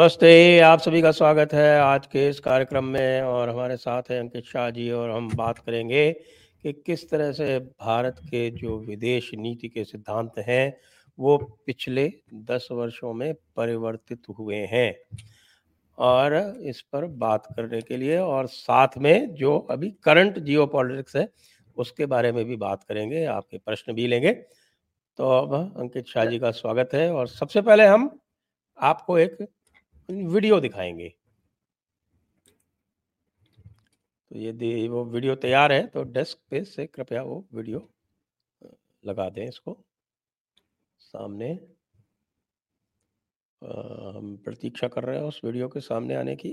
नमस्ते, आप सभी का स्वागत है आज के इस कार्यक्रम में और हमारे साथ है अंकित शाह जी और हम बात करेंगे कि किस तरह से भारत के जो विदेश नीति के सिद्धांत हैं, वो पिछले दस वर्षों में परिवर्तित हुए हैं। और इस पर बात करने के लिए और साथ में जो अभी करंट जियो पॉलिटिक्स है, उसके बारे में भी बात करेंगे, आपके प्रश्न भी लेंगे। तो अब अंकित शाह जी का स्वागत है और सबसे पहले हम आपको एक वीडियो दिखाएँगे। तो ये वो वीडियो तैयार है तो डेस्क पे से कृपया वो वीडियो लगा दें इसको। सामने आ, हम प्रतीक्षा कर रहे हैं उस वीडियो के सामने आने की।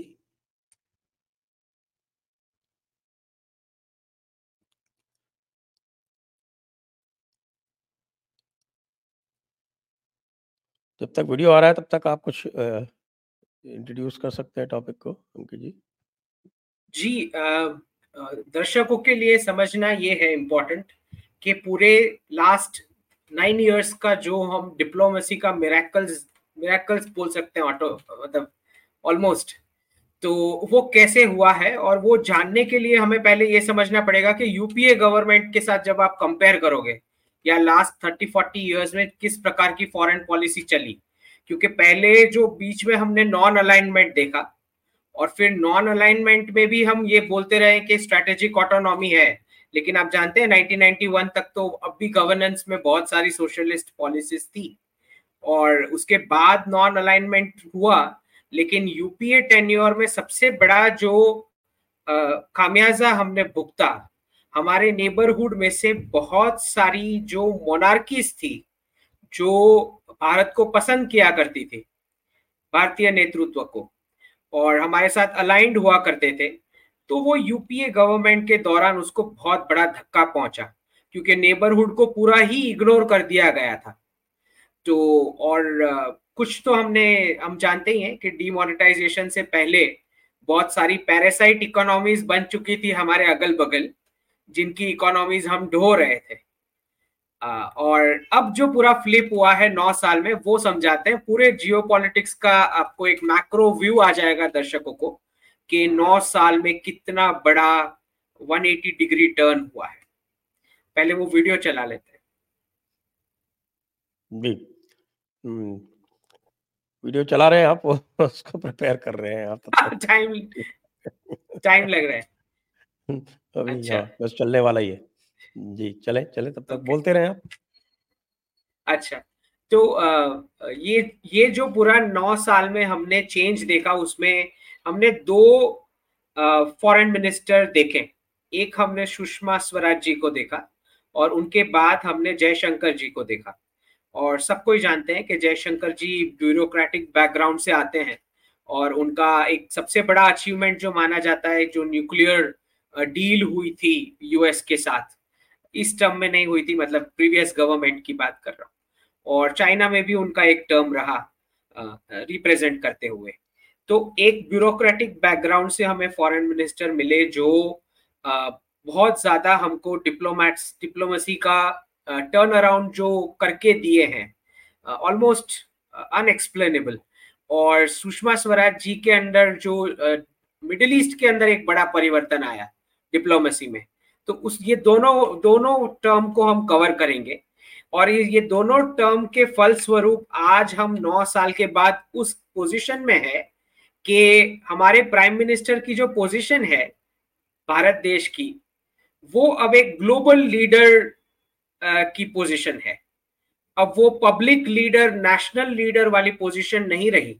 जब तक वीडियो आ रहा है तब तक आप कुछ इंट्रोड्यूस कर सकते हैं टॉपिक को, अंकित जी? जी दर्शकों के लिए समझना ये है इम्पोर्टेंट कि पूरे लास्ट नाइन इयर्स का जो हम डिप्लोमेसी का मेरेकल्स मेरेकल्स बोल सकते हैं ऑटो मतलब ऑलमोस्ट तो वो कैसे हुआ है और वो जानने के लिए हमें पहले ये समझना पड़ेगा कि यूपीए गवर्नमेंट के साथ जब आप कंपेयर करोगे, या लास्ट थर्टी फोर्टी इयर्स में किस प्रकार की फॉरेन पॉलिसी चली क्योंकि पहले जो बीच में हमने नॉन अलाइनमेंट देखा और फिर नॉन अलाइनमेंट में भी हम ये बोलते रहे कि स्ट्रेटेजिक ऑटोनॉमी है। लेकिन आप जानते हैं 1991 तक तो अब भी गवर्नेंस में बहुत सारी सोशलिस्ट पॉलिसीज़ थी और उसके बाद नॉन अलाइनमेंट हुआ। लेकिन यूपीए टेन्योर में सबसे बड़ा जो खामियाजा हमने भुगता हमारे नेबरहुड में से बहुत सारी जो मोनार्कीज थी, जो भारत को पसंद किया करती थी, भारतीय नेतृत्व को, और हमारे साथ अलाइंड हुआ करते थे तो वो यूपीए गवर्नमेंट के दौरान उसको बहुत बड़ा धक्का पहुँचा, क्योंकि नेबरहुड को पूरा ही इग्नोर कर दिया गया था। तो और कुछ तो हमने, हम जानते ही हैं कि डीमोनेटाइजेशन से पहले बहुत सारी पैरासाइट इकोनॉमीज बन चुकी थी हमारे अगल बगल जिनकी इकोनॉमीज हम ढो रहे थे। और अब जो पूरा फ्लिप हुआ है नौ साल में वो समझाते हैं। पूरे जियो का आपको एक मैक्रो व्यू आ जाएगा दर्शकों को कि नौ साल में कितना बड़ा 180 डिग्री टर्न हुआ है। पहले वो वीडियो चला लेते हैं। जी। वीडियो हम्म। चला रहे हैं आप उसको प्रिपेयर कर रहे हैं आप। टाइम टाइम लग रहा है। अभी अच्छा। हाँ, बस चलने वाला ही है। जी चले चले तब तक बोलते रहे आप। अच्छा तो आ, ये ये जो पूरा नौ साल में हमने चेंज देखा उसमें हमने दो फॉरेन मिनिस्टर देखे। एक हमने सुषमा स्वराज जी को देखा और उनके बाद हमने जयशंकर जी को देखा। और सब कोई जानते हैं कि जयशंकर जी ब्यूरोक्रेटिक बैकग्राउंड से आते हैं और उनका एक सबसे बड़ा अचीवमेंट जो माना जाता है जो न्यूक्लियर डील हुई थी यूएस के साथ इस टर्म में नहीं हुई थी मतलब प्रीवियस गवर्नमेंट की बात कर रहा हूँ। और चाइना में भी उनका एक टर्म रहा रिप्रेजेंट करते हुए। तो एक ब्यूरोक्रेटिक बैकग्राउंड से हमें फॉरेन मिनिस्टर मिले जो बहुत ज़्यादा हमको डिप्लोमेट्स डिप्लोमेसी का टर्न अराउंड जो करके दिए हैं ऑलमोस्ट अनएक्सप्लेनेबल और सुषमा स्वराज जी के अंदर जो मिडिल ईस्ट के अंदर एक बड़ा परिवर्तन आया डिप्लोमेसी में। तो उस ये दोनों दोनों टर्म को हम कवर करेंगे। और ये ये दोनों टर्म के फल स्वरूप आज हम नौ साल के बाद उस पोजीशन में है कि हमारे प्राइम मिनिस्टर की जो पोजीशन है भारत देश की वो अब एक ग्लोबल लीडर की पोजीशन है। अब वो पब्लिक लीडर नेशनल लीडर वाली पोजीशन नहीं रही।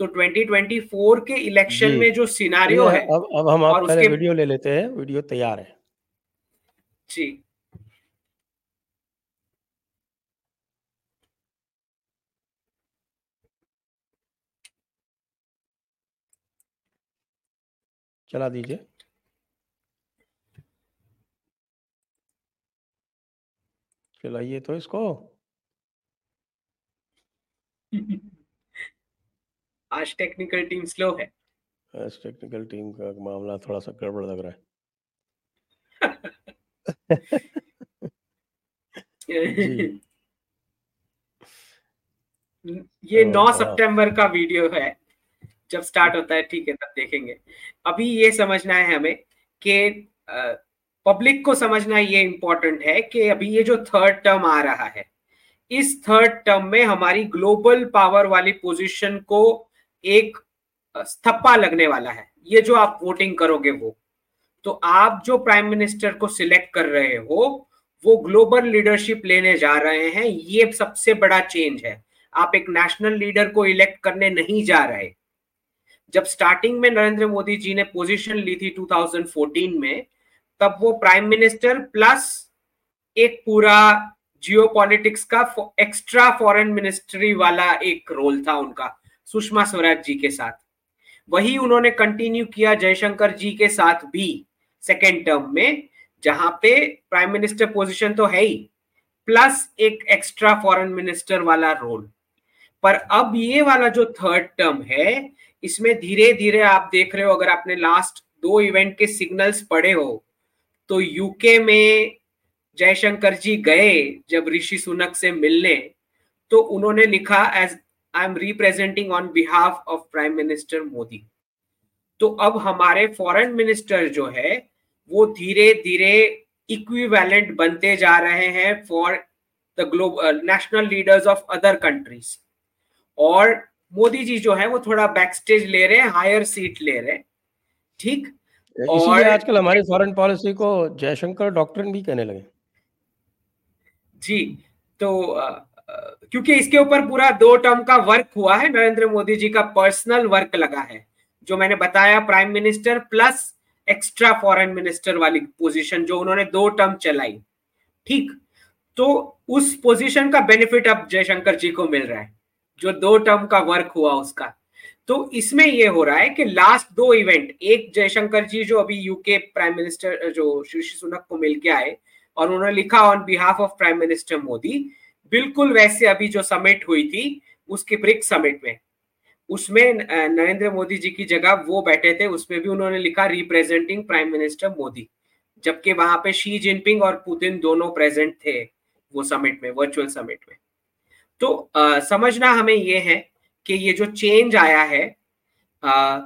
तो 2024 के इलेक्शन में जो सिनारियो है अब अब हम आप उसके वीडियो ले लेते हैं। वीडियो तैयार है। जी। चला दीजिए। चलाइए तो इसको। आज टेक्निकल टीम स्लो है। आज टेक्निकल टीम का मामला थोड़ा सा गड़बड़ लग रहा है। ये 9 हाँ। सितंबर का वीडियो है। जब स्टार्ट होता है ठीक है तब देखेंगे। अभी ये समझना है हमें कि पब्लिक को समझना ये इंपॉर्टेंट है कि अभी ये जो थर्ड टर्म आ रहा है इस थर्ड टर्म में हमारी ग्लोबल पावर वाली पोजीशन को एक स्थप्पा लगने वाला है। ये जो आप वोटिंग करोगे वो। तो आप जो प्राइम मिनिस्टर को सिलेक्ट कर रहे हो, वो ग्लोबल लीडरशिप लेने जा रहे हैं, ये सबसे बड़ा चेंज है। आप एक नेशनल लीडर को इलेक्ट करने नहीं जा रहे। जब स्टार्टिंग में नरेंद्र मोदी जी ने पोजीशन ली थी 2014 में, तब वो प्राइम मिनिस्टर प्लस एक पूरा जियो पॉलिटिक्स का एक्स्ट्रा फॉरेन मिनिस्ट्री वाला एक रोल था उनका, सुषमा स्वराज जी के साथ। वही उन्होंने कंटिन्यू किया जयशंकर जी के साथ भी। सेकेंड टर्म में, जहाँ पे प्राइम मिनिस्टर पोजीशन तो है ही प्लस एक एक्स्ट्रा फॉरेन मिनिस्टर वाला रोल पर अब ये वाला जो थर्ड टर्म है, इसमें धीरे धीरे आप देख रहे हो, अगर आपने लास्ट दो इवेंट के सिग्नल्स पढ़े हो तो यूके में जयशंकर जी गए जब ऋषि सुनक से मिलने तो उन्होंने लिखा as I am representing on behalf of prime minister Modi तो अब हमारे फॉरेन मिनिस्टर जो है वो धीरे धीरे इक्विवेलेंट बनते जा रहे हैं for the global national leaders of other countries और मोदी जी जो है वो थोड़ा बैक स्टेज ले रहे हैं हायर सीट ले रहे हैं। ठीक? और आजकल हमारी फॉरेन पॉलिसी को जयशंकर डॉक्टर भी कहने लगे। जी तो क्योंकि इसके ऊपर पूरा दो टर्म का वर्क हुआ है नरेंद्र मोदी जी का पर्सनल वर्क लगा है। जो मैंने बताया prime minister plus extra foreign minister वाली पोजीशन जो उन्होंने दो टर्म चलाई। ठीक? तो उस पोजीशन का बेनिफिट अब जयशंकर जी को मिल रहा है, जो दो टर्म का वर्क हुआ उसका। तो इसमें ये हो रहा है कि लास्ट दो इवेंट एक जयशंकर जी जो अभी यूके प्राइम मिनिस्टर जो श्री सुनक को मिल के आए, और उन्होंने लिखा on behalf of prime minister Modi, बिल्कुल वैसे अभी जो समिट हुई थी, उसके ब्रिक्स समिट में। उसमें नरेंद्र मोदी जी की जगह वो बैठे थे उसमें भी उन्होंने लिखा रिप्रेजेंटिंग प्राइम मिनिस्टर मोदी जबकि वहाँ पे शी जिनपिंग और पुतिन दोनों प्रेजेंट थे वो समिट में वर्चुअल समिट में। तो आ, समझना हमें ये है कि ये जो चेंज आया है आ,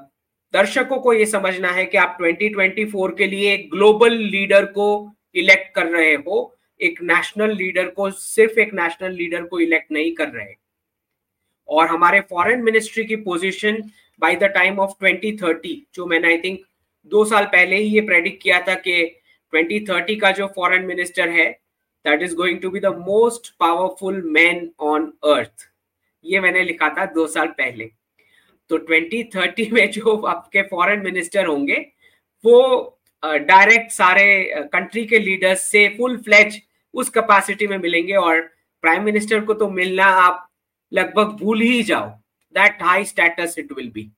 दर्शकों को ये समझना है कि आप 2024 के लिए एक ग्लोबल लीडर को इलेक्ट कर रहे हो एक नेशनल लीडर को सिर्फ़ एक नेशनल लीडर को इलेक्ट नहीं कर रहे। और हमारे फॉरेन मिनिस्ट्री की position by the time of 2030 जो मैंने आई थिंक दो साल पहले ही ये प्रेडिक्ट किया था कि 2030 का जो फॉरेन मिनिस्टर है that is going to be the most powerful man on earth ये मैंने लिखा था दो साल पहले। तो 2030 में जो आपके फॉरेन मिनिस्टर होंगे, वो डायरेक्ट सारे कंट्री के लीडर्स से फुल फ्लैच उस कैपेसिटी में मिलेंगे और प्राइम मिनिस्टर को तो मिलना आप लगभग भूल ही जाओ। That high status it will be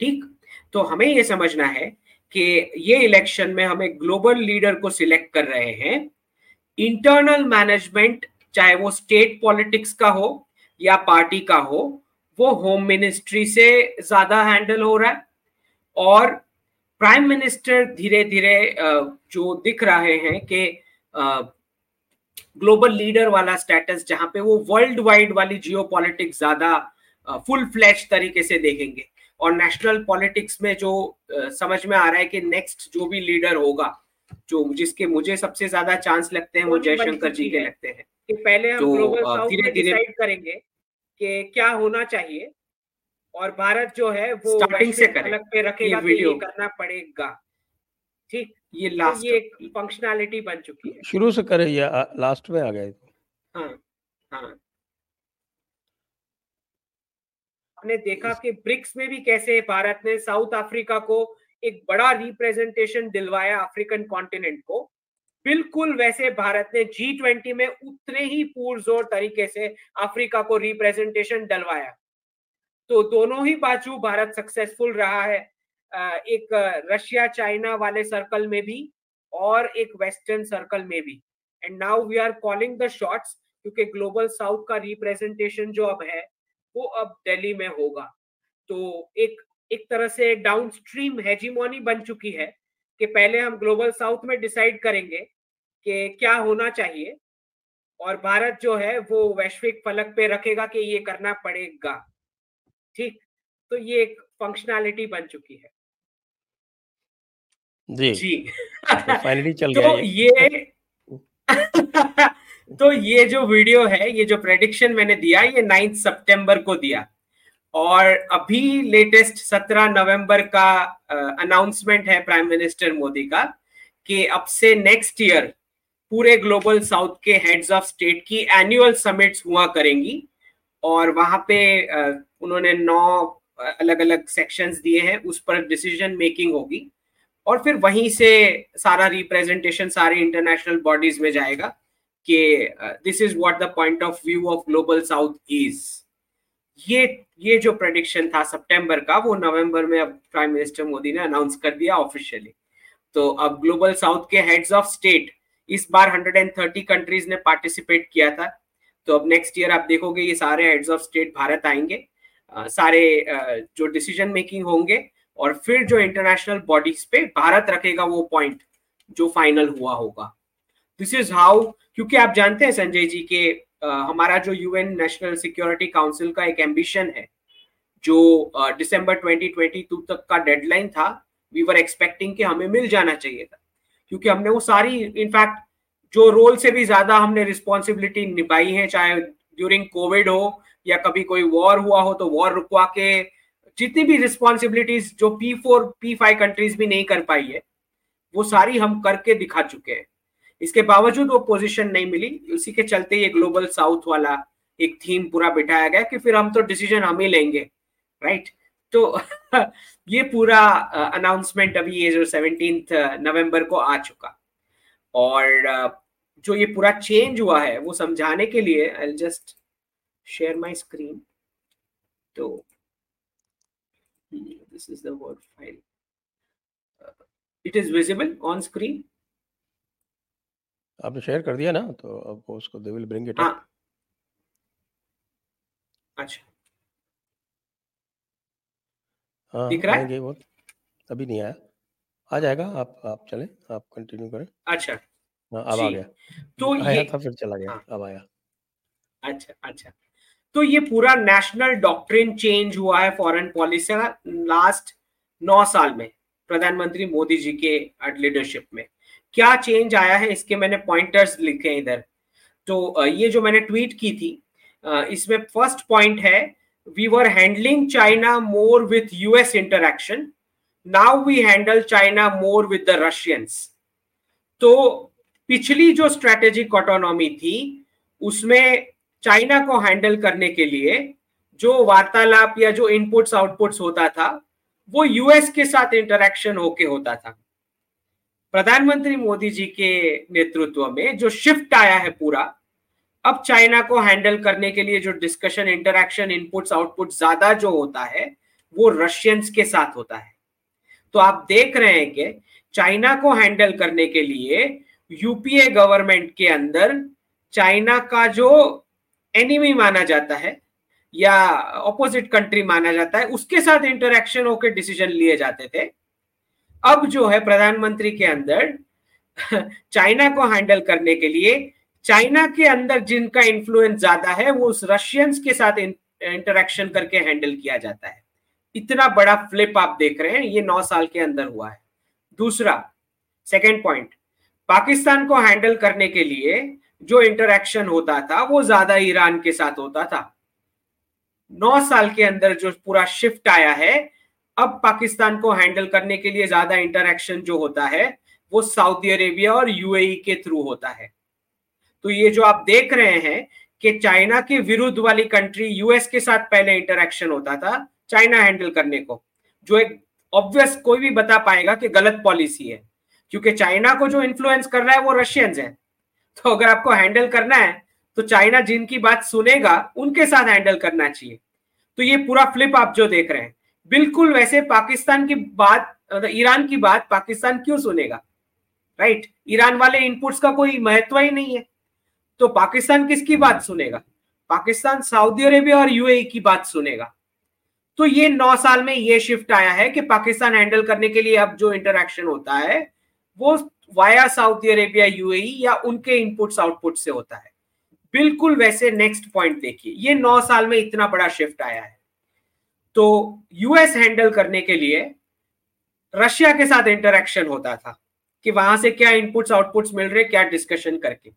ठीक? तो हमें ये समझना है कि ये इलेक्शन में हमें ग्लोबल लीडर को सिलेक्ट कर रहे हैं। इंटरनल मैनेजमेंट चाहे वो स्टेट पॉलिटिक्स का हो या पार्टी का हो, वो होम मिनिस्ट्री से ज़्यादा हैंडल हो रहा है और प्राइम मिनिस्टर धीरे धीरे जो दिख रहे हैं कि ग्लोबल लीडर वाला स्टेटस जहाँ पे वो वर्ल्ड वाइड वाली जियो पॉलिटिक्स ज़्यादा फुल फ्लैश तरीके से देखेंगे। और नेशनल पॉलिटिक्स में जो समझ में आ रहा है कि नेक्स्ट जो भी लीडर होगा जो जिसके मुझे सबसे ज़्यादा चांस लगते हैं वो जयशंकर जी के लगते हैं। कि पहले हम ग्लोबल में डिसाइड करेंगे कि क्या होना चाहिए और भारत जो है वो स्टार्टिंग से अलग पे रखेगा वीडियो करना पड़ेगा। ठीक? ये लास्ट तो ये एक फंक्शनैलिटी बन चुकी है। शुरू से करे या लास्ट में आ गए हाँ हाँ। आपने देखा कि ब्रिक्स में भी कैसे भारत ने साउथ अफ्रीका को एक बड़ा रिप्रेजेंटेशन दिलवाया अफ्रीकन कॉन्टिनेंट को। बिल्कुल वैसे भारत ने जी ट्वेंटी में उतने ही पुरजोर तरीके से अफ्रीका को रिप्रेजेंटेशन डलवाया तो दोनों ही बाजू भारत सक्सेसफुल रहा है। एक रशिया चाइना वाले सर्कल में भी और एक वेस्टर्न सर्कल में भी। And now we are calling the shots क्योंकि ग्लोबल साउथ का रिप्रेजेंटेशन जो अब है, वो अब दिल्ली में होगा। तो एक एक तरह से डाउन स्ट्रीम हेजीमोनी बन चुकी है कि पहले हम ग्लोबल साउथ में डिसाइड करेंगे कि क्या होना चाहिए और भारत जो है वो वैश्विक फलक पे रखेगा कि ये करना पड़ेगा। ठीक? तो ये एक फंक्शनैलिटी बन चुकी है। जी। जी। तो फाइनली चल तो ये। तो ये जो वीडियो है ये जो प्रेडिक्शन मैंने दिया ये नाइन्थ सितंबर को दिया। और अभी लेटेस्ट 17 नवंबर का अनाउंसमेंट है प्राइम मिनिस्टर मोदी का कि अब से नेक्स्ट ईयर पूरे ग्लोबल साउथ के हेड्स ऑफ़ स्टेट की एनुअल समिट्स हुआ करेंगी। और वहाँ पे उन्होंने नौ अलग अलग सेक्शंस दिए हैं उस पर डिसीज़न मेकिंग होगी। और फिर वहीं से सारा रिप्रेजेंटेशन सारे इंटरनेशनल बॉडीज में जाएगा कि this is what the point of view of global south is ये ये जो प्रडिक्शन था सितंबर का वो नवंबर में अब प्राइम मिनिस्टर मोदी ने अनाउंस कर दिया ऑफिशियली तो अब ग्लोबल साउथ के हेड्स ऑफ़ स्टेट इस बार 130 कंट्रीज़ ने पार्टिसिपेट किया था। तो अब नेक्स्ट ईयर आप देखोगे ये सारे हेड्स ऑफ़ स्टेट भारत आएँगे। आ, सारे आ, जो डिसीज़न मेकिंग होंगे और फिर जो इंटरनेशनल बॉडीज पे भारत रखेगा वो पॉइंट जो फाइनल हुआ होगा। दिस इज़ हाउ क्योंकि आप जानते हैं संजय जी के आ, हमारा जो यूएन नेशनल सिक्योरिटी काउंसिल का एक एम्बिशन है जो दिसंबर 2022 तक का डेडलाइन था वी वर एक्सपेक्टिंग कि हमें मिल जाना चाहिए था। क्योंकि हमने वो सारी इनफैक्ट जो रोल से भी ज़्यादा हमने रिस्पॉन्सिबिलिटी निभाई है चाहे ड्यूरिंग कोविड हो या कभी कोई वॉर हुआ हो तो वॉर रुकवा के जितनी भी रिस्पॉन्सिबिलिटीज जो P four P five countries भी नहीं कर पाई है, वो सारी हम करके दिखा चुके हैं। इसके बावजूद वो पोजीशन नहीं मिली। उसी के चलते ये ग्लोबल साउथ वाला एक थीम पूरा बिठाया गया कि फिर हम तो डिसीज़न हम ही लेंगे राइट तो ये पूरा अनाउंसमेंट अभी ये जो सेवनटीन नवंबर को आ चुका। और जो ये पूरा चेंज हुआ है, वो समझाने के लिए I just share my screen तो this is the word file it is visible on screen आपने शेयर कर दिया ना तो अब वो उसको they will bring it up अच्छा। हाँ दिख रहा है? वो अभी नहीं आया। आ जाएगा आप आप चलें आप कंटिन्यू करें। अच्छा। हाँ अब आ गया। तो आया ये था फिर चला गया। हाँ। अब आया। अच्छा अच्छा। तो ये पूरा नेशनल डॉक्ट्रिन चेंज हुआ है फॉरेन पॉलिसी का लास्ट नौ साल में, प्रधानमंत्री मोदी जी के लीडरशिप में। क्या चेंज आया है? इसके मैंने पॉइंटर्स लिखे हैं इधर। तो ये जो मैंने ट्वीट की थी इसमें फ़र्स्ट पॉइंट है we were handling China more with US interaction now we handle China more with the Russians तो पिछली जो स्ट्रेटेजिक ऑटोनॉमी थी, उसमें चाइना को हैंडल करने के लिए जो वार्तालाप या जो इनपुट्स, आउटपुट्स होता था, वो यूएस के साथ इंटरेक्शन होके होता था। प्रधानमंत्री मोदी जी के नेतृत्व में जो शिफ्ट आया है पूरा, अब चाइना को हैंडल करने के लिए जो डिस्कशन, इंटरेक्शन, इनपुट्स आउटपुट ज़्यादा जो होता है, वो रशियंस के साथ होता है। तो आप देख रहे हैं कि चाइना को हैंडल करने के लिए यूपीए गवर्नमेंट के अंदर चाइना का जो एनिमी माना जाता है या ऑपोजिट कंट्री माना जाता है, उसके साथ इंटरेक्शन होकर डिसीज़न लिए जाते थे। अब जो है प्रधानमंत्री के अंदर, चाइना को हैंडल करने के लिए, चाइना के अंदर जिनका इन्फ्लुएंस ज़्यादा है, वो उस रशियंस के साथ इंटरेक्शन करके हैंडल किया जाता है। इतना बड़ा फ्लिप आप देख रहे हैं, ये नौ साल के अंदर हुआ है। दूसरा सेकेंड पॉइंट पाकिस्तान को हैंडल करने के लिए जो इंटरेक्शन होता था, वो ज़्यादा ईरान के साथ होता था। नौ साल के अंदर जो पूरा शिफ्ट आया है, अब पाकिस्तान को हैंडल करने के लिए ज़्यादा इंटरेक्शन जो होता है, वो सऊदी अरेबिया और यूएई के थ्रू होता है। तो ये जो आप देख रहे हैं कि चाइना के विरुद्ध वाली कंट्री यूएस के साथ पहले इंटरेक्शन होता था, चाइना हैंडल करने को। जो एक ऑब्वियस कोई भी बता पाएगा कि गलत पॉलिसी है, क्योंकि चाइना को जो इन्फ्लुएंस कर रहा है, वो रशियंस है। तो अगर आपको हैंडल करना है तो चाइना जिनकी बात सुनेगा, उनके साथ हैंडल करना चाहिए। तो ये पूरा फ्लिप आप जो देख रहे हैं, बिल्कुल वैसे पाकिस्तान की बात ईरान की बात पाकिस्तान क्यों सुनेगा? राइट ईरान वाले इनपुट्स का कोई महत्व ही नहीं है। तो पाकिस्तान किसकी बात सुनेगा? पाकिस्तान सऊदी अरेबिया और यूएई की बात सुनेगा। तो ये नौ साल में ये शिफ्ट आया है कि पाकिस्तान हैंडल करने के लिए अब जो इंटरेक्शन होता है, वो वाया सऊदी अरेबिया, यूएई या उनके इनपुट्स आउटपुट से होता है। बिल्कुल वैसे नेक्स्ट पॉइंट देखिए, ये नौ साल में इतना बड़ा शिफ्ट आया है। तो यूएस हैंडल करने के लिए रशिया के साथ इंटरेक्शन होता था कि वहाँ से क्या इनपुट्स आउटपुट्स मिल रहे, क्या डिस्कशन करके।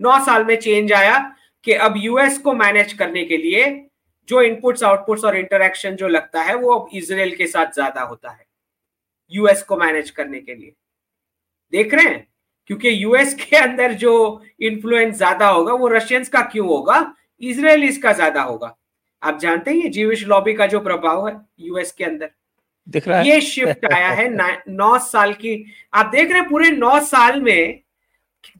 नौ साल में चेंज आया कि अब यूएस को मैनेज करने के लिए जो इनपुट्स आउटपुट्स और इंटरेक्शन जो लगता है, वो अब इसराइल के साथ ज़्यादा होता है। यूएस को मैनेज करने के लिए। देख रहे हैं? क्योंकि यूएस के अंदर जो इन्फ्लुएंस ज़्यादा होगा वो रशियंस का क्यों होगा? इसराइल का ज़्यादा होगा। आप जानते हैं ये जीविश लॉबी का जो प्रभाव है यूएस के अंदर? दिख रहा है। ये शिफ्ट आया है नौ साल की। आप देख रहे हैं पूरे नौ साल में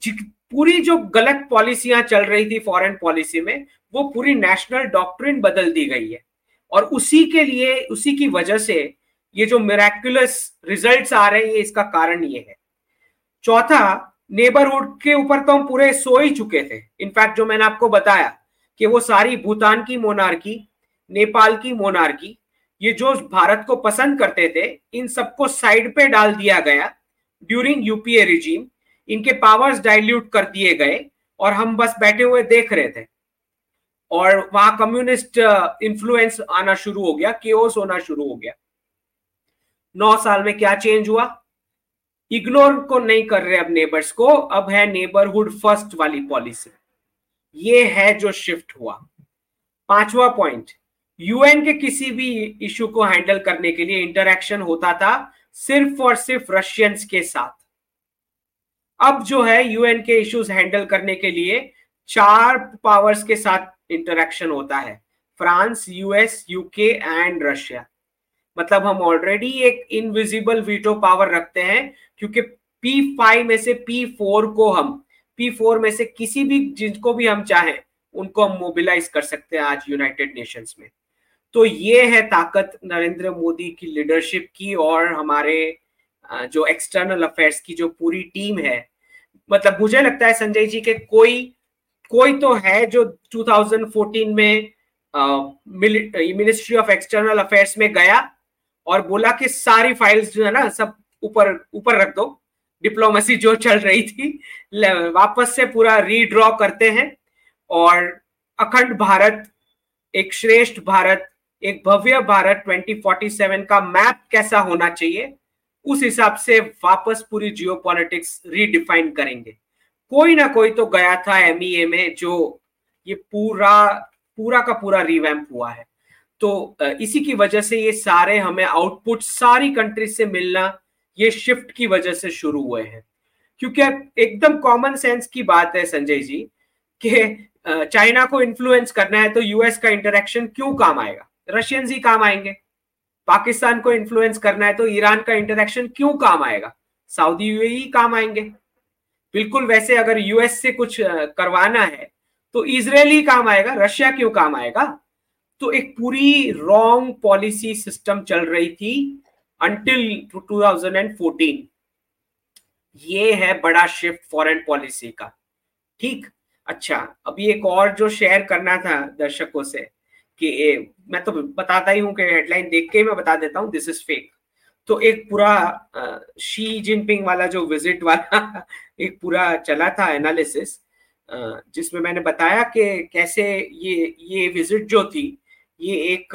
पूरी जो गलत पॉलिसियाँ चल रही थी फॉरेन पॉलिसी में वो पूरी नेशनल डॉक्ट्रिन बदल दी गई है। और उसी के लिए उसी की वजह से ये जो मेरेकुलस रिजल्ट्स आ रहे हैं ये इसका कारण ये है। चौथा नेबरहुड के ऊपर तो हम पूरे सो ही चुके थे। इनफैक्ट जो मैंने आपको बताया कि वो सारी भूटान की, मोनार्की, नेपाल की, मोनार्की, ये जो भारत को पसंद करते थे, इन सबको साइड पे डाल दिया गया ड्यूरिंग यूपीए रिजीम इनके पावर्स डाइल्यूट कर दिए गए और हम बस बैठे हुए देख रहे थे। और वहाँ कम्युनिस्ट इन्फ्लुएंस आना शुरू हो गया केओस होना शुरू हो गया। नौ साल में क्या चेंज हुआ? इग्नोर को नहीं कर रहे अब नेबर्स को, अब है नेबरहुड फ़र्स्ट वाली पॉलिसी ये है जो शिफ्ट हुआ। पांचवा पॉइंट यूएन के किसी भी इशू को हैंडल करने के लिए इंटरेक्शन होता था सिर्फ़ और सिर्फ़ रशियंस के साथ। अब जो है यूएन के इश्यूज़ हैंडल करने के लिए चार पावर्स के साथ इंटरेक्शन होता है। France US UK and Russia मतलब हम ऑलरेडी एक इनविजिबल वीटो पावर रखते हैं क्योंकि पी फाइव में से पी फोर को हम पी फोर में से किसी भी जिनको भी हम चाहें, उनको हम मोबिलाइज कर सकते हैं आज यूनाइटेड नेशंस में। तो ये है ताकत नरेंद्र मोदी की लीडरशिप की और हमारे जो एक्सटर्नल अफेयर्स की जो पूरी टीम है। मतलब मुझे लगता है संजय जी के कोई कोई तो है जो 2014 में मिनिस्ट्री ऑफ़ एक्सटर्नल अफेयर्स में गया और बोला कि सारी फाइल्स जो है ना सब ऊपर ऊपर रख दो। डिप्लोमेसी जो चल रही थी वापस से पूरा रीड्रॉ करते हैं और अखंड भारत, एक श्रेष्ठ भारत, एक भव्य भारत 2047 का मैप कैसा होना चाहिए, उस हिसाब से वापस पूरी जियो पॉलिटिक्स रीडिफाइन करेंगे। कोई ना कोई तो गया था एम e में जो ये पूरा पूरा का पूरा रिवैम्प हुआ है। तो इसी की वजह से ये सारे हमें आउटपुट सारी कंट्रीज़ से मिलना ये शिफ्ट की वजह से शुरू हुए हैं। क्योंकि एकदम कॉमन सेंस की बात है संजय जी, कि चाइना को इन्फ्लुएंस करना है तो यूएस का इंटरेक्शन क्यों काम आएगा? रशियंस ही काम आएँगे। पाकिस्तान को इन्फ्लुएंस करना है तो ईरान का इंटरेक्शन क्यों काम आएगा? सऊदी ही काम आएँगे। बिल्कुल वैसे अगर यूएस से कुछ करवाना है तो इसराइल ही काम आएगा रशिया क्यों काम आएगा? तो एक पूरी रॉन्ग पॉलिसी सिस्टम चल रही थी अंटिल 2014 ये है बड़ा शिफ्ट फॉरेन पॉलिसी का। ठीक? अच्छा अभी एक और जो शेयर करना था दर्शकों से कि ए, मैं तो बताता ही हूँ कि हेडलाइन देख के मैं बता देता हूँ दिस इज़ फेक तो एक पूरा शी जिनपिंग वाला जो विज़िट वाला एक पूरा चला था एनालिसिस जिसमें मैंने बताया कि कैसे ये ये विज़िट जो थी ये एक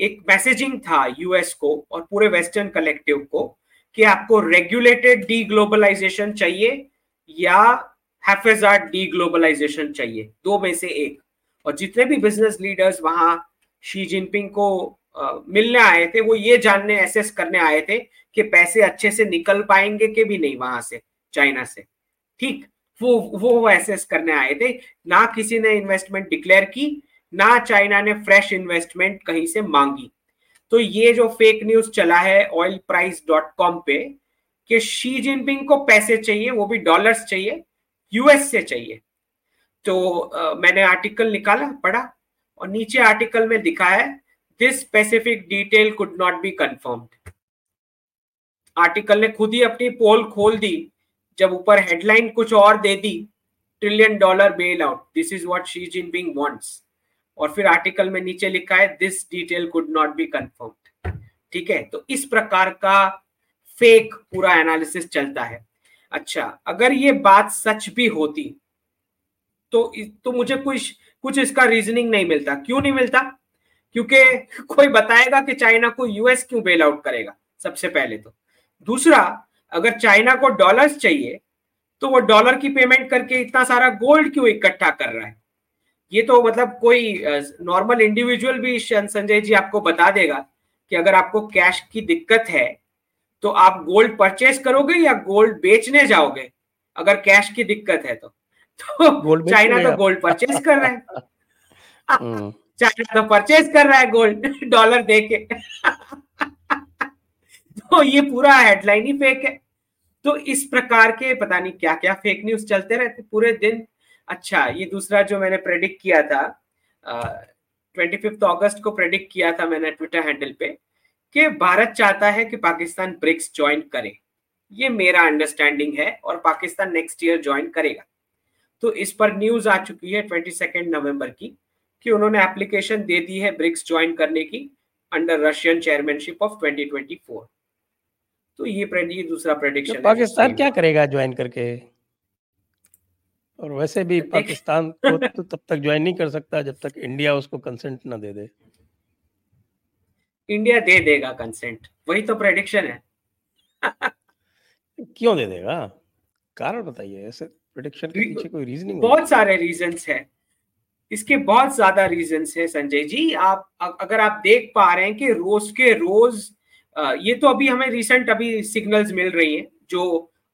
एक मैसेजिंग था यूएस को और पूरे वेस्टर्न कलेक्टिव को कि आपको रेगुलेटेड डी ग्लोबलाइजेशन चाहिए या हैफेजार्ड डी ग्लोबलाइजेशन चाहिए दो में से एक। और जितने भी बिज़नेस लीडर्स वहाँ शी जिनपिंग को आ, मिलने आए थे वो ये जानने एसेस करने आए थे कि पैसे अच्छे से निकल पाएँगे कि भी नहीं वहाँ से चाइना से। ठीक वो वो एसेस करने आए थे। ना किसी ने इन्वेस्टमेंट डिक्लेयर की ना चाइना ने फ्रेश इन्वेस्टमेंट कहीं से मांगी। तो ये जो फेक न्यूज़ चला है ऑयल प्राइस डॉट कॉम पे कि शी जिनपिंग को पैसे चाहिए वो भी डॉलर्स चाहिए यूएस से चाहिए। तो आ, मैंने आर्टिकल निकाला पढ़ा और नीचे आर्टिकल में दिखा है this specific detail could not be confirmed article ने खुद ही अपनी पोल खोल दी जब ऊपर हेडलाइन कुछ और दे दी trillion dollar bail out this is what Xi Jinping wants और फिर आर्टिकल में नीचे लिखा है this detail could not be confirmed ठीक है? तो इस प्रकार का फेक पूरा एनालिसिस चलता है। अच्छा अगर ये बात सच भी होती तो तो मुझे कुछ कुछ इसका रीजनिंग नहीं मिलता। क्यों नहीं मिलता? क्योंकि कोई बताएगा कि चाइना को यूएस क्यों बेल आउट करेगा, सबसे पहले तो। दूसरा, अगर चाइना को डॉलर्स चाहिए तो वो डॉलर की पेमेंट करके इतना सारा गोल्ड क्यों इकट्ठा कर रहा है? ये तो मतलब कोई नॉर्मल इंडिविजुअल भी संजय जी आपको बता देगा कि अगर आपको कैश की दिक्कत है तो आप गोल्ड परचेस करोगे या गोल्ड बेचने जाओगे अगर कैश की दिक्कत है तो। तो चाइना तो गोल्ड परचेस कर रहा है। हम्म। चाइना तो परचेस कर रहा है गोल्ड डॉलर दे के। तो ये पूरा हेडलाइन ही फेक है। तो इस प्रकार के पता नहीं क्या क्या फेक न्यूज़ चलते रहते पूरे दिन अच्छा ये दूसरा जो मैंने प्रेडिक्ट किया था ट्वेंटी फिफ्थ अगस्त को प्रेडिक्ट किया था मैंने ट्विटर हैंडल पे कि भारत चाहता है कि पाकिस्तान ब्रिक्स ज्वाइन करे। ये मेरा अंडरस्टैंडिंग है और पाकिस्तान नेक्स्ट ईयर ज्वाइन करेगा। तो इस पर न्यूज़ आ चुकी है ट्वेंटी सेकेंड नवंबर की कि उन्होंने एप्लीकेशन दे दी है ब्रिक्स ज्वाइन करने की अंडर रशियन चेयरमैनशिप ऑफ़ 2024 तो ये ये दूसरा प्रेडिक्शन तो पाकिस्तान क्या करेगा ज्वाइन करके? और वैसे भी पाकिस्तान को तो तब तक ज्वाइन नहीं कर सकता जब तक इंडिया उसको कंसेंट ना दे दे। इंडिया दे देगा कंसेंट वही तो प्रेडिक्शन है। क्यों दे देगा? कारण बताइए ऐसे प्रेडिक्शन के पीछे कोई रीजनिंग बहुत सारे रीजंस है। इसके बहुत ज़्यादा रीजंस है संजय जी। आप अगर आप देख पा रहे हैं कि रोज के रोज ये तो अभी हमें रिसेंट अभी सिग्नल्स मिल रही हैं जो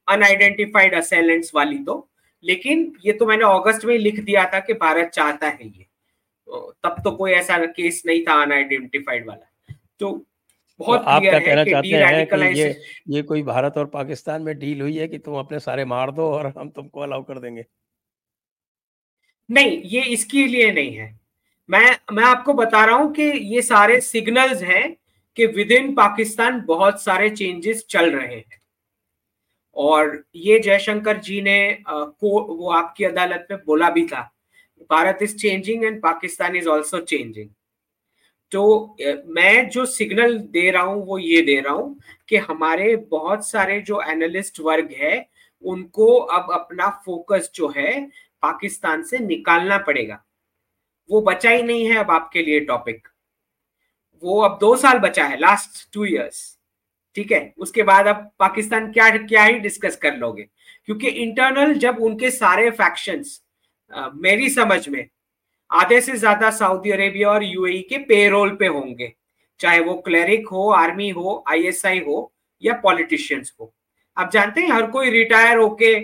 अनआइडेंटिफाइड असेलेंट्स वाली तो। लेकिन ये तो मैंने अगस्त में लिख दिया था कि भारत चाहता है ये। तो तब तो कोई ऐसा केस नहीं था अनआइडेंटिफाइड वाला। तो बहुत तो आप क्या कहना चाहते हैं कि ये ये कोई भारत और पाकिस्तान में डील हुई है कि तुम अपने सारे मार दो और हम तुमको अलाउ कर देंगे? नहीं ये इसके लिए नहीं है। मैं मैं आपको बता रहा हूँ कि ये सारे सिग्नल्स हैं कि विद इन पाकिस्तान बहुत सारे चेंजेस चल रहे हैं। और ये जयशंकर जी ने को, वो आपकी अदालत में बोला भी था, Bharat is changing and Pakistan is also changing तो मैं जो सिग्नल दे रहा हूँ, वो ये दे रहा हूँ कि हमारे बहुत सारे जो एनालिस्ट वर्ग है, उनको अब अपना फोकस जो है, पाकिस्तान से निकालना पड़ेगा। वो बचा ही नहीं है अब आपके लिए टॉपिक वो अब दो साल बचा है लास्ट टू इयर्स ठीक है? उसके बाद अब पाकिस्तान क्या क्या ही डिस्कस कर लोगे? क्योंकि इंटरनल जब उनके सारे फैक्शंस मेरी समझ में, आधे से ज़्यादा सऊदी अरेबिया और यूएई के पेरोल पे होंगे। चाहे वो क्लरिक हो आर्मी हो आईएसआई हो, या पॉलिटिशियंस हो। आप जानते हैं, हर कोई रिटायर होके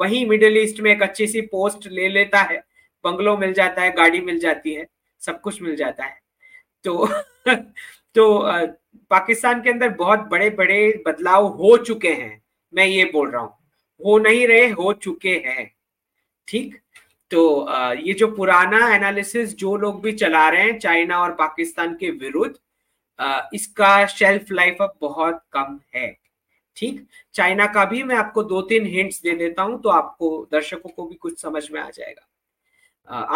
वही मिडिल ईस्ट में एक अच्छी सी पोस्ट ले लेता है। बंगलो मिल जाता है, गाड़ी मिल जाती है, सब कुछ मिल जाता है। तो तो पाकिस्तान के अंदर बहुत बड़े बड़े बदलाव हो चुके हैं, मैं ये बोल रहा हूँ। हो नहीं रहे, हो चुके हैं। ठीक? तो ये जो पुराना एनालिसिस जो लोग भी चला रहे हैं, चाइना और पाकिस्तान के विरुद्ध इसका शेल्फ लाइफ अब बहुत कम है। ठीक? चाइना का भी मैं आपको दो तीन हिंट्स दे देता हूँ तो आपको, दर्शकों को भी कुछ समझ में आ जाएगा।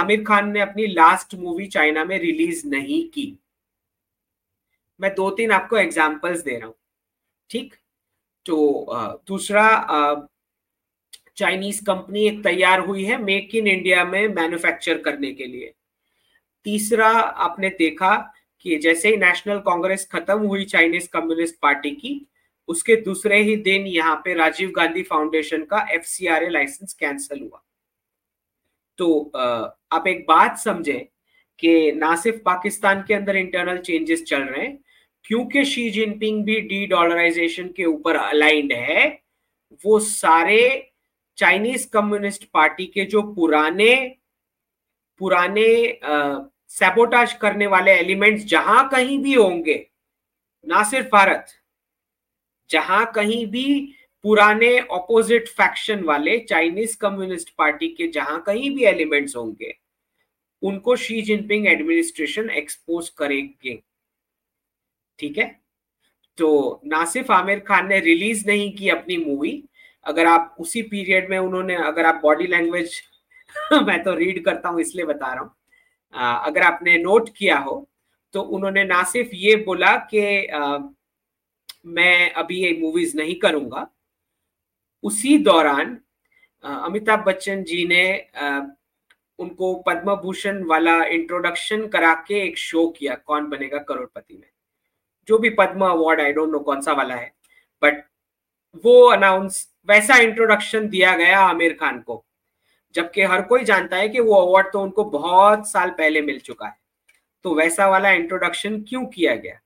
आमिर खान ने अपनी लास्ट मूवी चाइना में रिलीज़ नहीं की। मैं दो तीन आपको एग्जाम्पल्स दे रहा हूँ, ठीक? तो दूसरा चाइनीज़ कंपनी एक तैयार हुई है मेक इन इंडिया में मैन्युफैक्चर करने के लिए। तीसरा, आपने देखा कि जैसे ही नेशनल कांग्रेस खत्म हुई चाइनीज़ कम्युनिस्ट पार्टी की, उसके दूसरे ही दिन यहाँ पे राजीव गांधी फाउंडेशन का एफसीआरए लाइसेंस कैंसिल हुआ। तो आप एक बात समझे कि ना सिर्फ़ पाकिस्तान के अंदर इंटरनल चेंजेस चल रहे हैं क्योंकि शी जिनपिंग भी डी डॉलराइजेशन के ऊपर अलाइंड है, वो सारे चाइनीज़ कम्युनिस्ट पार्टी के जो पुराने पुराने सैबोटाज करने वाले एलिमेंट्स जहाँ कहीं भी होंगे, ना सिर्फ़ भारत, जहाँ कहीं भी पुराने ऑपोजिट फैक्शन वाले चाइनीज़ कम्युनिस्ट पार्टी के जहाँ कहीं भी एलिमेंट्स होंगे, उनको शी जिनपिंग एडमिनिस्ट्रेशन एक्सपोज करेंगे। ठीक है? तो नासिफ आमिर खान ने रिलीज़ नहीं की अपनी मूवी। अगर आप उसी पीरियड में उन्होंने अगर आप बॉडी लैंग्वेज मैं तो रीड करता हूँ इसलिए बता रहा हूँ। अगर आपने नोट किया हो तो उन्होंने ना सिर्फ़ ये बोला कि मैं अभी ये मूवीज़ नहीं करूँगा। उसी दौरान अमिताभ बच्चन जी ने आ, उनको पद्म भूषण वाला इंट्रोडक्शन करा के एक शो किया कौन बनेगा करोड़पति में। जो भी Padma award I don't know कौन सा वाला है बट वो अनाउंस वैसा इंट्रोडक्शन दिया गया आमिर खान को, जबकि हर कोई जानता है कि वो अवार्ड तो उनको बहुत साल पहले मिल चुका है। तो वैसा वाला इंट्रोडक्शन क्यों किया गया?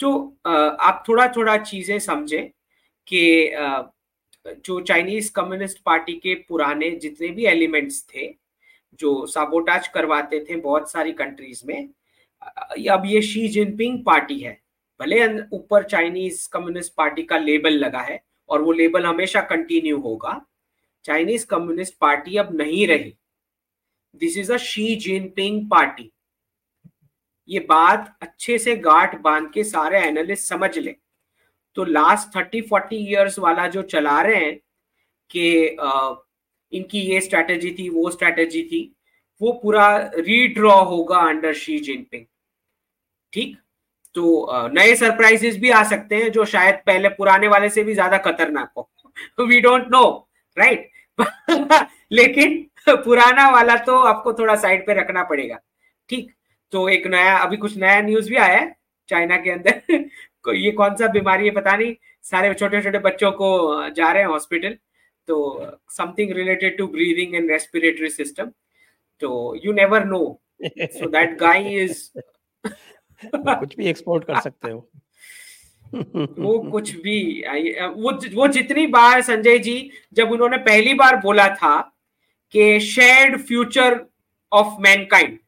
तो आप थोड़ा थोड़ा चीज़ें समझें कि जो चाइनीज़ कम्युनिस्ट पार्टी के पुराने जितने भी एलिमेंट्स थे, जो साबोटाज करवाते थे बहुत सारी कंट्रीज़ में अब ये शी जिनपिंग पार्टी है। भले ऊपर चाइनीज़ कम्युनिस्ट पार्टी का लेबल लगा है और वो लेबल हमेशा कंटिन्यू होगा चाइनीज़ कम्युनिस्ट पार्टी अब नहीं रही। This is a Jinping party ये बात अच्छे से गांठ बाँध के सारे एनालिस्ट समझ ले। तो लास्ट थर्टी फोर्टी इयर्स वाला जो चला रहे हैं, कि इनकी ये स्ट्रैटेजी थी, वो स्ट्रैटेजी थी, वो पूरा रीड्रॉ होगा अंडर शी जिनपिंग ठीक? तो नए सरप्राइजेस भी आ सकते हैं, जो शायद पहले पुराने वाले से भी ज़्यादा खतरनाक हो। वी डोंट नो राइट लेकिन पुराना वाला तो आपको थोड़ा साइड पे रखना पड़ेगा। ठीक तो एक नया, अभी कुछ नया न्यूज़ भी आया है चाइना के अंदर। ये कौन सा बीमारी है पता नहीं। सारे छोटे छोटे बच्चों को जा रहे हैं हॉस्पिटल तो something related to breathing and respiratory system तो you never know so that guy is कुछ भी एक्सपोर्ट कर सकते हो। वो कुछ भी वो वो जितनी बार संजय जी, जब उन्होंने पहली बार बोला था कि शेयर्ड फ्यूचर ऑफ़ मैनकाइंड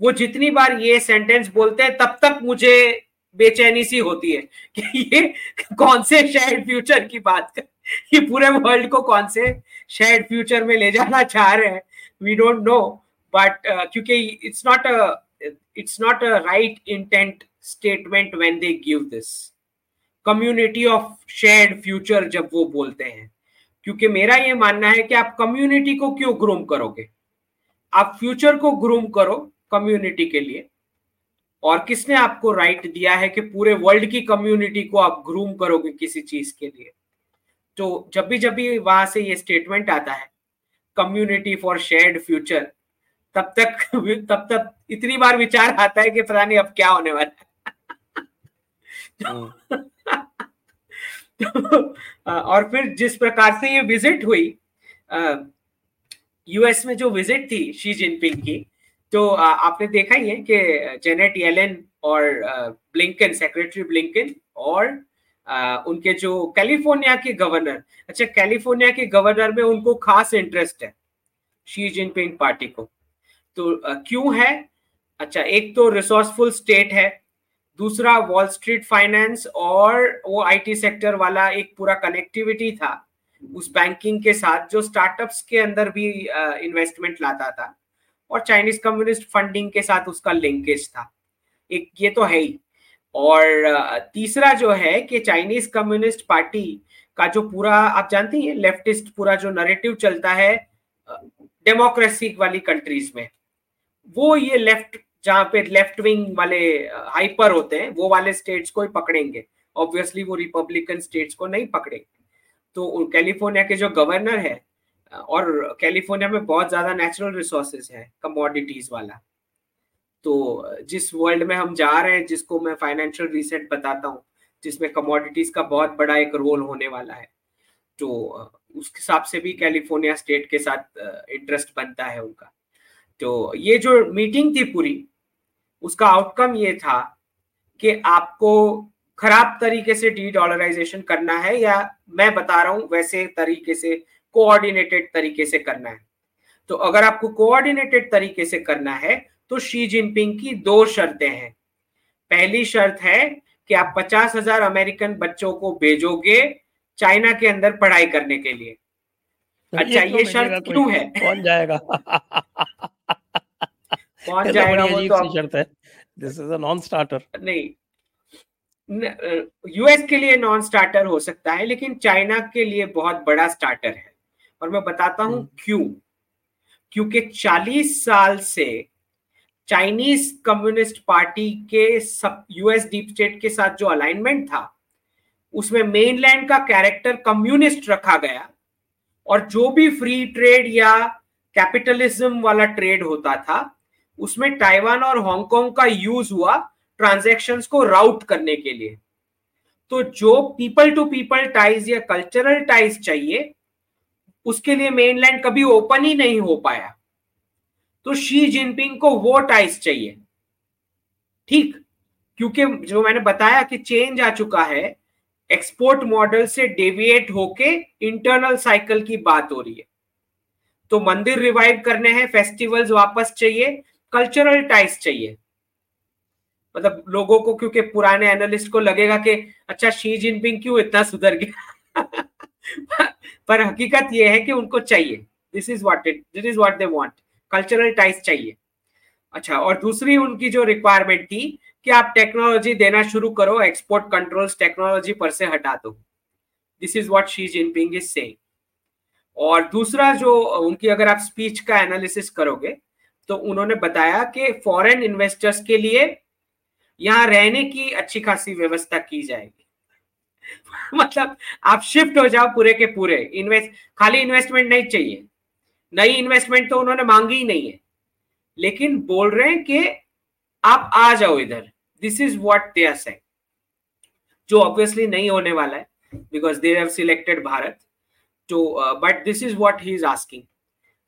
वो जितनी बार ये सेंटेंस बोलते हैं, तब तक मुझे बेचैनी सी होती है कि ये कौन से शेयर्ड फ्यूचर की बात कर, ये पूरे वर्ल्ड को कौन से शेयर्ड फ्यूचर में ले जाना चाह रहे हैं वी डोंट नो बट क्योंकि it's not a it's not a right intent statement when they give this community of shared future जब वो बोलते हैं। क्योंकि मेरा ये मानना है कि आप कम्युनिटी को क्यों ग्रूम करोगे? आप फ्यूचर को ग्रूम करो कम्युनिटी के लिए। और किसने आपको राइट right दिया है कि पूरे वर्ल्ड की कम्युनिटी को आप ग्रूम करोगे किसी चीज़ के लिए? तो जब भी जब भी वहाँ से ये स्टेटमेंट आता है कम्युनिटी फॉर शेयर्ड फ्यूचर तब तक तब तक इतनी बार विचार आता है कि पता नहीं अब क्या होने वाला है। तो, और फिर जिस प्रकार से ये विज़िट हुई यूएस में जो विज़िट थी शी जिनपिंग की तो आपने देखा ही है कि जेनेट येलेन और ब्लिंकन सेक्रेटरी ब्लिंकन और उनके जो कैलिफ़ोर्निया के गवर्नर अच्छा कैलिफ़ोर्निया के गवर्नर में उनको खास इंटरेस्ट है शी जिनपिंग पार्टी को तो क्यों है? अच्छा एक तो रिसोर्सफुल स्टेट है, दूसरा वॉल स्ट्रीट फाइनेंस और वो आईटी सेक्टर वाला एक पूरा कनेक्टिविटी था, उस बैंकिंग के साथ जो स्टार्टअप्स के अंदर भी इन्वेस्टमेंट लाता था और चाइनीज़ कम्युनिस्ट फंडिंग के साथ उसका लिंकेज था। एक, ये तो है ही। और तीसरा जो है कि चाइनीज़ कम्युनिस्ट पार्टी का जो पूरा, आप जानते हैं लेफ्टिस्ट पूरा जो नरेटिव चलता है डेमोक्रेसी वाली कंट्रीज़ में। वो ये लेफ़्ट जहाँ पे लेफ़्ट विंग वाले हाइपर होते हैं, वो वाले स्टेट्स को ही पकड़ेंगे। ऑब्वियसली वो रिपब्लिकन स्टेट्स को नहीं पकड़ेंगे। तो कैलिफ़ोर्निया के जो गवर्नर है और कैलिफ़ोर्निया में बहुत ज़्यादा नेचुरल रिसोर्सेज है कमोडिटीज वाला। तो जिस वर्ल्ड में हम जा रहे हैं, जिसको मैं फाइनेंशियल रिसेट बताता हूँ, जिसमें कमोडिटीज का बहुत बड़ा एक रोल होने वाला है तो उस हिसाब से भी कैलिफ़ोर्निया स्टेट के साथ इंटरेस्ट बनता है उनका। तो ये जो मीटिंग थी पूरी उसका आउटकम ये था कि आपको खराब तरीके से डी डॉलराइजेशन करना है या मैं बता रहा हूँ वैसे तरीके से कोऑर्डिनेटेड तरीके से करना है। तो अगर आपको कोऑर्डिनेटेड तरीके से करना है तो शी जिनपिंग की दो शर्तें हैं। पहली शर्त है कि आप पचास हज़ार अमेरिकन बच्चों को भेजोगे चाइना के अंदर पढ़ाई करने के लिए। तो अच्छा ये, तो शर्त क्यों है? कौन जाएगा? तो जाएगा वो तो शर्त है। This is a non starter नहीं यूएस के लिए नॉन स्टार्टर हो सकता है लेकिन चाइना के लिए बहुत बड़ा स्टार्टर है। और मैं बताता हूँ हम्म। क्यों। क्योंकि 40 साल से चाइनीज़ कम्युनिस्ट पार्टी के सब यूएस डीप स्टेट के साथ जो अलाइनमेंट था उसमें मेनलैंड का कैरेक्टर कम्युनिस्ट रखा गया। और जो भी फ्री ट्रेड या कैपिटलिज्म वाला ट्रेड होता था उसमें ताइवान और हांगकांग का यूज़ हुआ ट्रांजेक्शन को राउट करने के लिए। तो जो पीपल टू पीपल टाइज या कल्चरल टाइज चाहिए, उसके लिए मेनलैंड कभी ओपन ही नहीं हो पाया। तो शी जिनपिंग को वो टाइज चाहिए। ठीक, क्योंकि जो मैंने बताया कि चेंज आ चुका है, एक्सपोर्ट मॉडल से डेविएट होके इंटरनल साइकिल की बात हो रही है। तो मंदिर रिवाइव करने हैं, फेस्टिवल्स वापस चाहिए कल्चरल टाइज चाहिए। मतलब लोगों को, क्योंकि पुराने एनालिस्ट को लगेगा कि अच्छा शी जिनपिंग क्यों इतना सुधर गया? पर हकीकत यह है कि उनको चाहिए। This is what it this is what they want cultural ties चाहिए। अच्छा और दूसरी उनकी जो रिक्वायरमेंट थी कि आप टेक्नोलॉजी देना शुरू करो एक्सपोर्ट कंट्रोल्स टेक्नोलॉजी पर से हटा दो। This is what Xi Jinping is से और दूसरा जो, उनकी अगर आप स्पीच का एनालिसिस करोगे तो उन्होंने बताया कि फॉरेन इन्वेस्टर्स के लिए यहाँ रहने की अच्छी खासी व्यवस्था की जाएगी। मतलब आप शिफ्ट हो जाओ पूरे के पूरे। इन्वेस्ट खाली इन्वेस्टमेंट नहीं चाहिए। नई इन्वेस्टमेंट तो उन्होंने मांगी ही नहीं है। लेकिन बोल रहे हैं कि आप आ जाओ इधर। This is what they are saying जो ऑब्वियसली नहीं होने वाला है because they have selected Bharat तो but this is what he is asking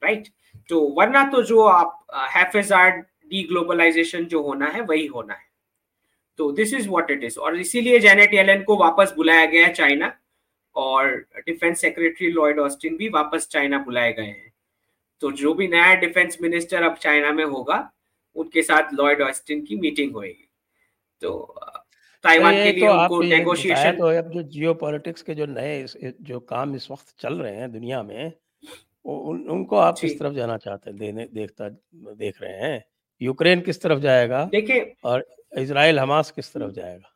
right तो वरना तो जो आप हैफेजार्ड डी ग्लोबलाइजेशन जो होना है वही होना है। तो this is what it is और इसीलिए जेनेट येलन को वापस बुलाया गया है चाइना और डिफेंस सेक्रेटरी लॉयड ऑस्टिन भी वापस चाइना बुलाए गए हैं। तो जो भी नया डिफेंस मिनिस्टर अब चाइना में होगा उनके साथ लॉयड ऑस्टिन की मीटिंग होगी तो ताइवान के लिए तो उनको नेगोशिएशन तो अब जो जियो के जो नए जो काम इस वक्त चल रहे हैं दुनिया में उन, उनको आप किस तरफ़ जाना चाहते हैं? देने देखता देख रहे हैं? यूक्रेन किस तरफ़ जाएगा? देखिए और इसराइल हमास किस तरफ़ जाएगा?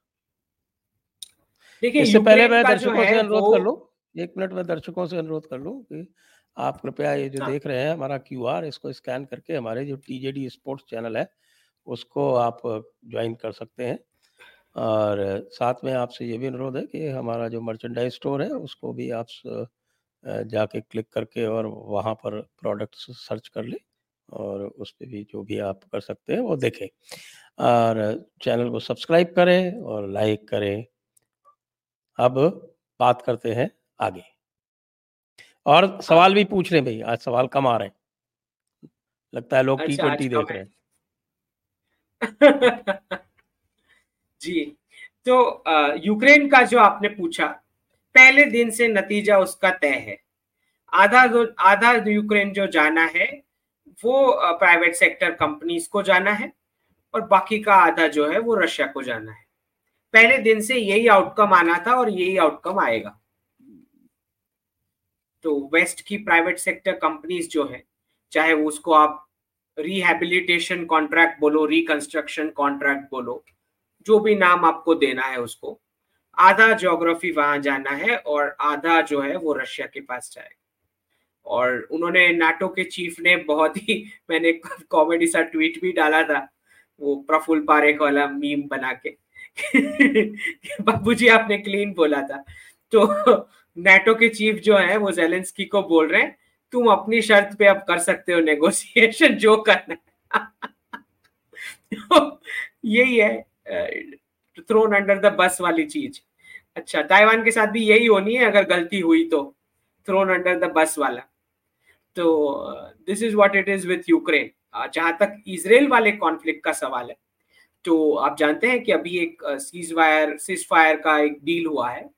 देखिए इससे पहले मैं दर्शकों से अनुरोध कर लूँ। एक मिनट में दर्शकों से अनुरोध कर लूँ कि आप कृपया ये जो हाँ। देख रहे हैं हमारा क्यू आर इसको स्कैन करके हमारे जो टीजेडी स्पोर्ट्स चैनल है उसको आप ज्वाइन कर सकते हैं। और साथ में आपसे ये भी अनुरोध है कि हमारा जो मर्चेंडाइज स्टोर है उसको भी आप जाके क्लिक करके और वहाँ पर प्रोडक्ट्स सर्च कर ले और उस पर भी जो भी आप कर सकते हैं वो देखें। और चैनल को सब्सक्राइब करें और लाइक करें। अब बात करते हैं आगे। और सवाल भी पूछ रहे हैं भाई आज सवाल कम आ रहे हैं। लगता है लोग टी अच्छा, ट्वेंटी देख रहे हैं। जी तो यूक्रेन का जो आपने पूछा पहले दिन से नतीजा उसका तय है। आधा आधा यूक्रेन जो जाना है, वो प्राइवेट सेक्टर कंपनीज़ को जाना है और बाकी का आधा जो है, वो रशिया को जाना है। पहले दिन से यही आउटकम आना था और यही आउटकम आएगा। तो वेस्ट की प्राइवेट सेक्टर कंपनीज़ जो है, चाहे उसको आप रिहेबिलिटेशन कॉन्ट्रैक्ट बोलो रिकंस्ट्रक्शन कॉन्ट्रैक्ट बोलो, जो भी नाम आपको देना है उसको आधा ज्योग्राफी वहाँ जाना है और आधा जो है वो रशिया के पास जाएगा। और उन्होंने नाटो के चीफ ने बहुत ही, मैंने कॉमेडी सा ट्वीट भी डाला था, वो प्रफुल्ल पारेख वाला मीम बना के। बाबूजी, आपने क्लीन बोला था। तो नेटो के चीफ जो है, वो जेलेंस्की को बोल रहे हैं, तुम अपनी शर्त पे अब कर सकते हो नेगोशिएशन जो करना तो यही है थ्रोन अंडर द बस वाली चीज़। अच्छा ताइवान के साथ भी यही होनी है अगर गलती हुई तो। थ्रोन अंडर द बस वाला। तो this is what it is with Ukraine जहाँ तक इसराइल वाले कॉन्फ्लिक्ट का सवाल है तो आप जानते हैं कि अभी एक सीज वायर सीज फायर का एक डील हुआ है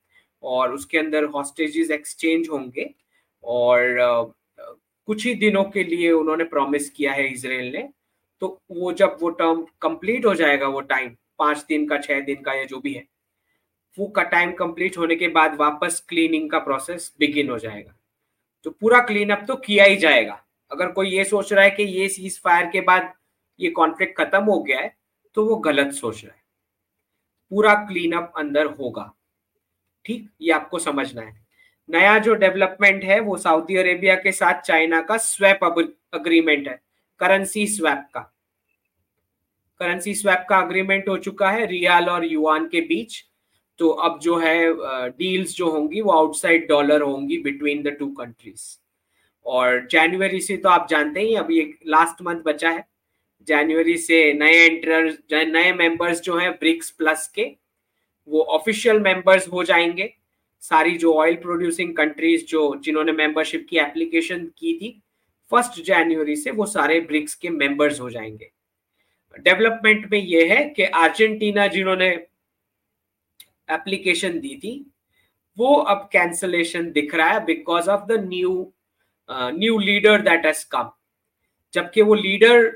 और उसके अंदर हॉस्टेजेस एक्सचेंज होंगे और uh, कुछ ही दिनों के लिए उन्होंने प्रॉमिस किया है इसराइल ने। तो वो जब वो टर्म कंप्लीट हो जाएगा वो टाइम पाँच दिन का, छह दिन का या जो भी है, वो का टाइम कंप्लीट होने के बाद वापस क्लीनिंग का प्रोसेस बिगिन हो जाएगा। तो पूरा क्लीन अप तो किया ही जाएगा। अगर कोई ये सोच रहा है कि ये सीज फायर के बाद ये कॉन्फ्लिक्ट खत्म हो गया है तो वो गलत सोच रहा है। पूरा क्लीन अप अंदर होगा। ठीक? ये आपको समझना है। नया जो डेवलपमेंट है, वो सऊदी अरेबिया के साथ चाइना का स्वैप अग्रीमेंट है करेंसी स्वैप का। करेंसी स्वैप का अग्रीमेंट हो चुका है रियाल और युआन के बीच। तो अब जो है डील्स जो होंगी वो आउटसाइड डॉलर होंगी बिटवीन द टू कंट्रीज़ और जनवरी से तो आप जानते ही अभी एक लास्ट मंथ बचा है। जनवरी से नए एंटर नए मेंबर्स जो हैं ब्रिक्स प्लस के, वो ऑफिशियल मेंबर्स हो जाएँगे। सारी जो ऑयल प्रोड्यूसिंग कंट्रीज़ जो, जिन्होंने मेंबरशिप की एप्लीकेशन की थी फ़र्स्ट जनवरी से वो सारे ब्रिक्स के मेंबर्स हो जाएँगे। डेवलपमेंट में ये है कि अर्जेंटीना जिन्होंने एप्लीकेशन दी थी वो अब कैंसलेशन दिख रहा है because of the new new leader that has come जबकि वो लीडर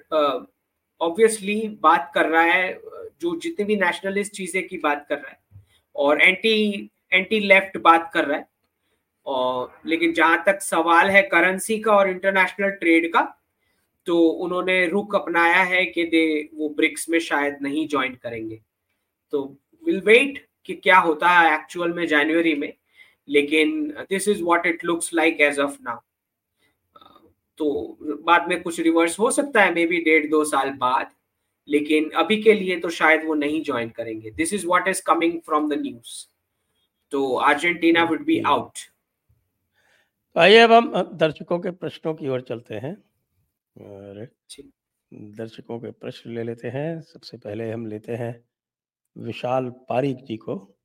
ऑब्वियसली uh, बात कर रहा है जो जितनी भी नेशनलिस्ट चीज़ें की बात कर रहा है और एंटी एंटी लेफ़्ट बात कर रहा है और लेकिन जहाँ तक सवाल है करेंसी का और इंटरनेशनल ट्रेड का तो उन्होंने रुख अपनाया है कि दे वो ब्रिक्स में शायद नहीं ज्वाइन करेंगे। तो विल वेट कि क्या होता है एक्चुअल में जनवरी में लेकिन this is what it looks like as of now तो बाद में कुछ रिवर्स हो सकता है मे बी डेढ़ दो साल बाद लेकिन अभी के लिए तो शायद वो नहीं ज्वाइन करेंगे। This is what is coming from the news तो अर्जेंटीना वुड बी आउट आइए अब हम दर्शकों के प्रश्नों की ओर चलते हैं। और दर्शकों के प्रश्न ले लेते हैं। सबसे पहले हम लेते हैं विशाल पारिक जी को।